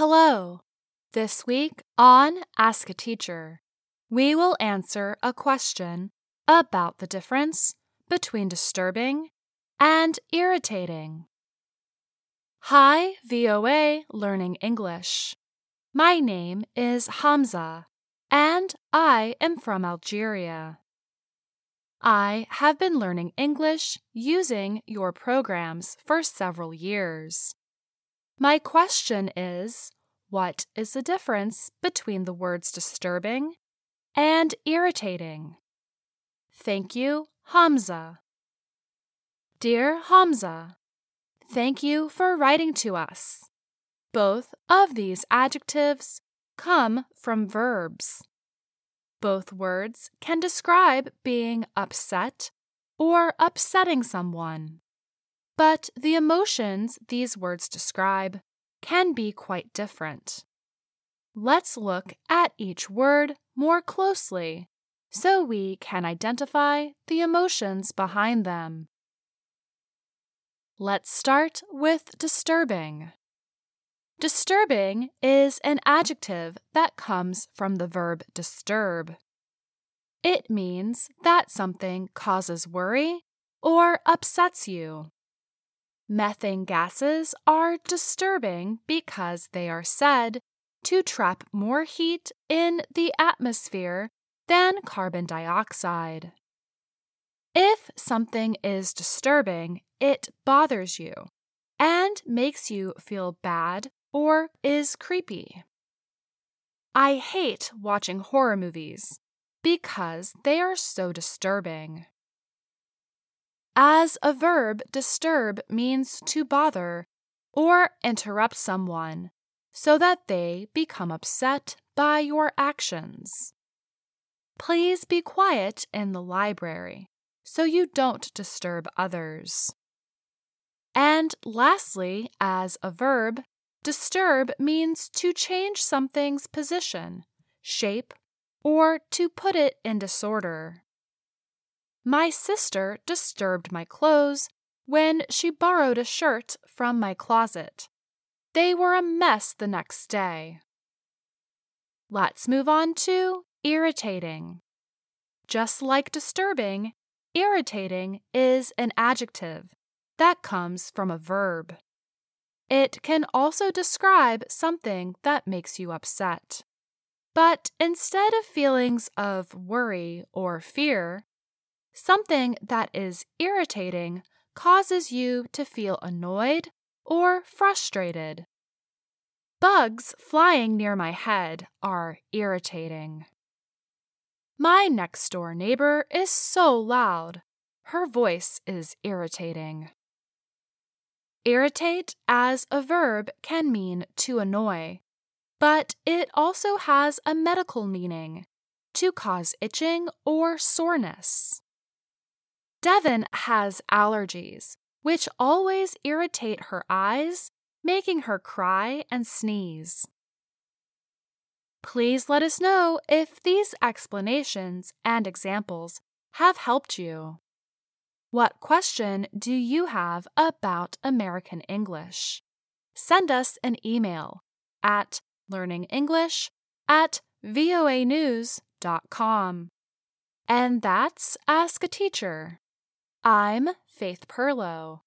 Hello! This week on Ask a Teacher, we will answer a question about the difference between disturbing and irritating. Hi, VOA Learning English. My name is Hamza, and I am from Algeria. I have been learning English using your programs for several years. My question is What is the difference between the words disturbing and irritating? Thank you, Hamza. Dear Hamza, thank you for writing to us. Both of these adjectives come from verbs. Both words can describe being upset or upsetting someone. But the emotions these words describe can be quite different. Let's look at each word more closely so we can identify the emotions behind them. Let's start with disturbing. Disturbing is an adjective that comes from the verb disturb. It means that something causes worry or upsets you. Methane gases are disturbing because they are said to trap more heat in the atmosphere than carbon dioxide. If something is disturbing, it bothers you and makes you feel bad or is creepy. I hate watching horror movies because they are so disturbing. As a verb, disturb means to bother or interrupt someone so that they become upset by your actions. Please be quiet in the library so you don't disturb others. And lastly, as a verb, disturb means to change something's position, shape, or to put it in disorder. My sister disturbed my clothes when she borrowed a shirt from my closet. They were a mess the next day. Let's move on to irritating. Just like disturbing, irritating is an adjective that comes from a verb. It can also describe something that makes you upset. But instead of feelings of worry or fear, Something that is irritating causes you to feel annoyed or frustrated. Bugs flying near my head are irritating. My next door neighbor is so loud. Her voice is irritating. Irritate as a verb can mean to annoy, but it also has a medical meaning to cause itching or soreness. Devon has allergies, which always irritate her eyes, making her cry and sneeze. Please let us know if these explanations and examples have helped you. What question do you have about American English? Send us an email at learningenglish at voanews.com. And that's Ask a Teacher. I'm Faith Perlow.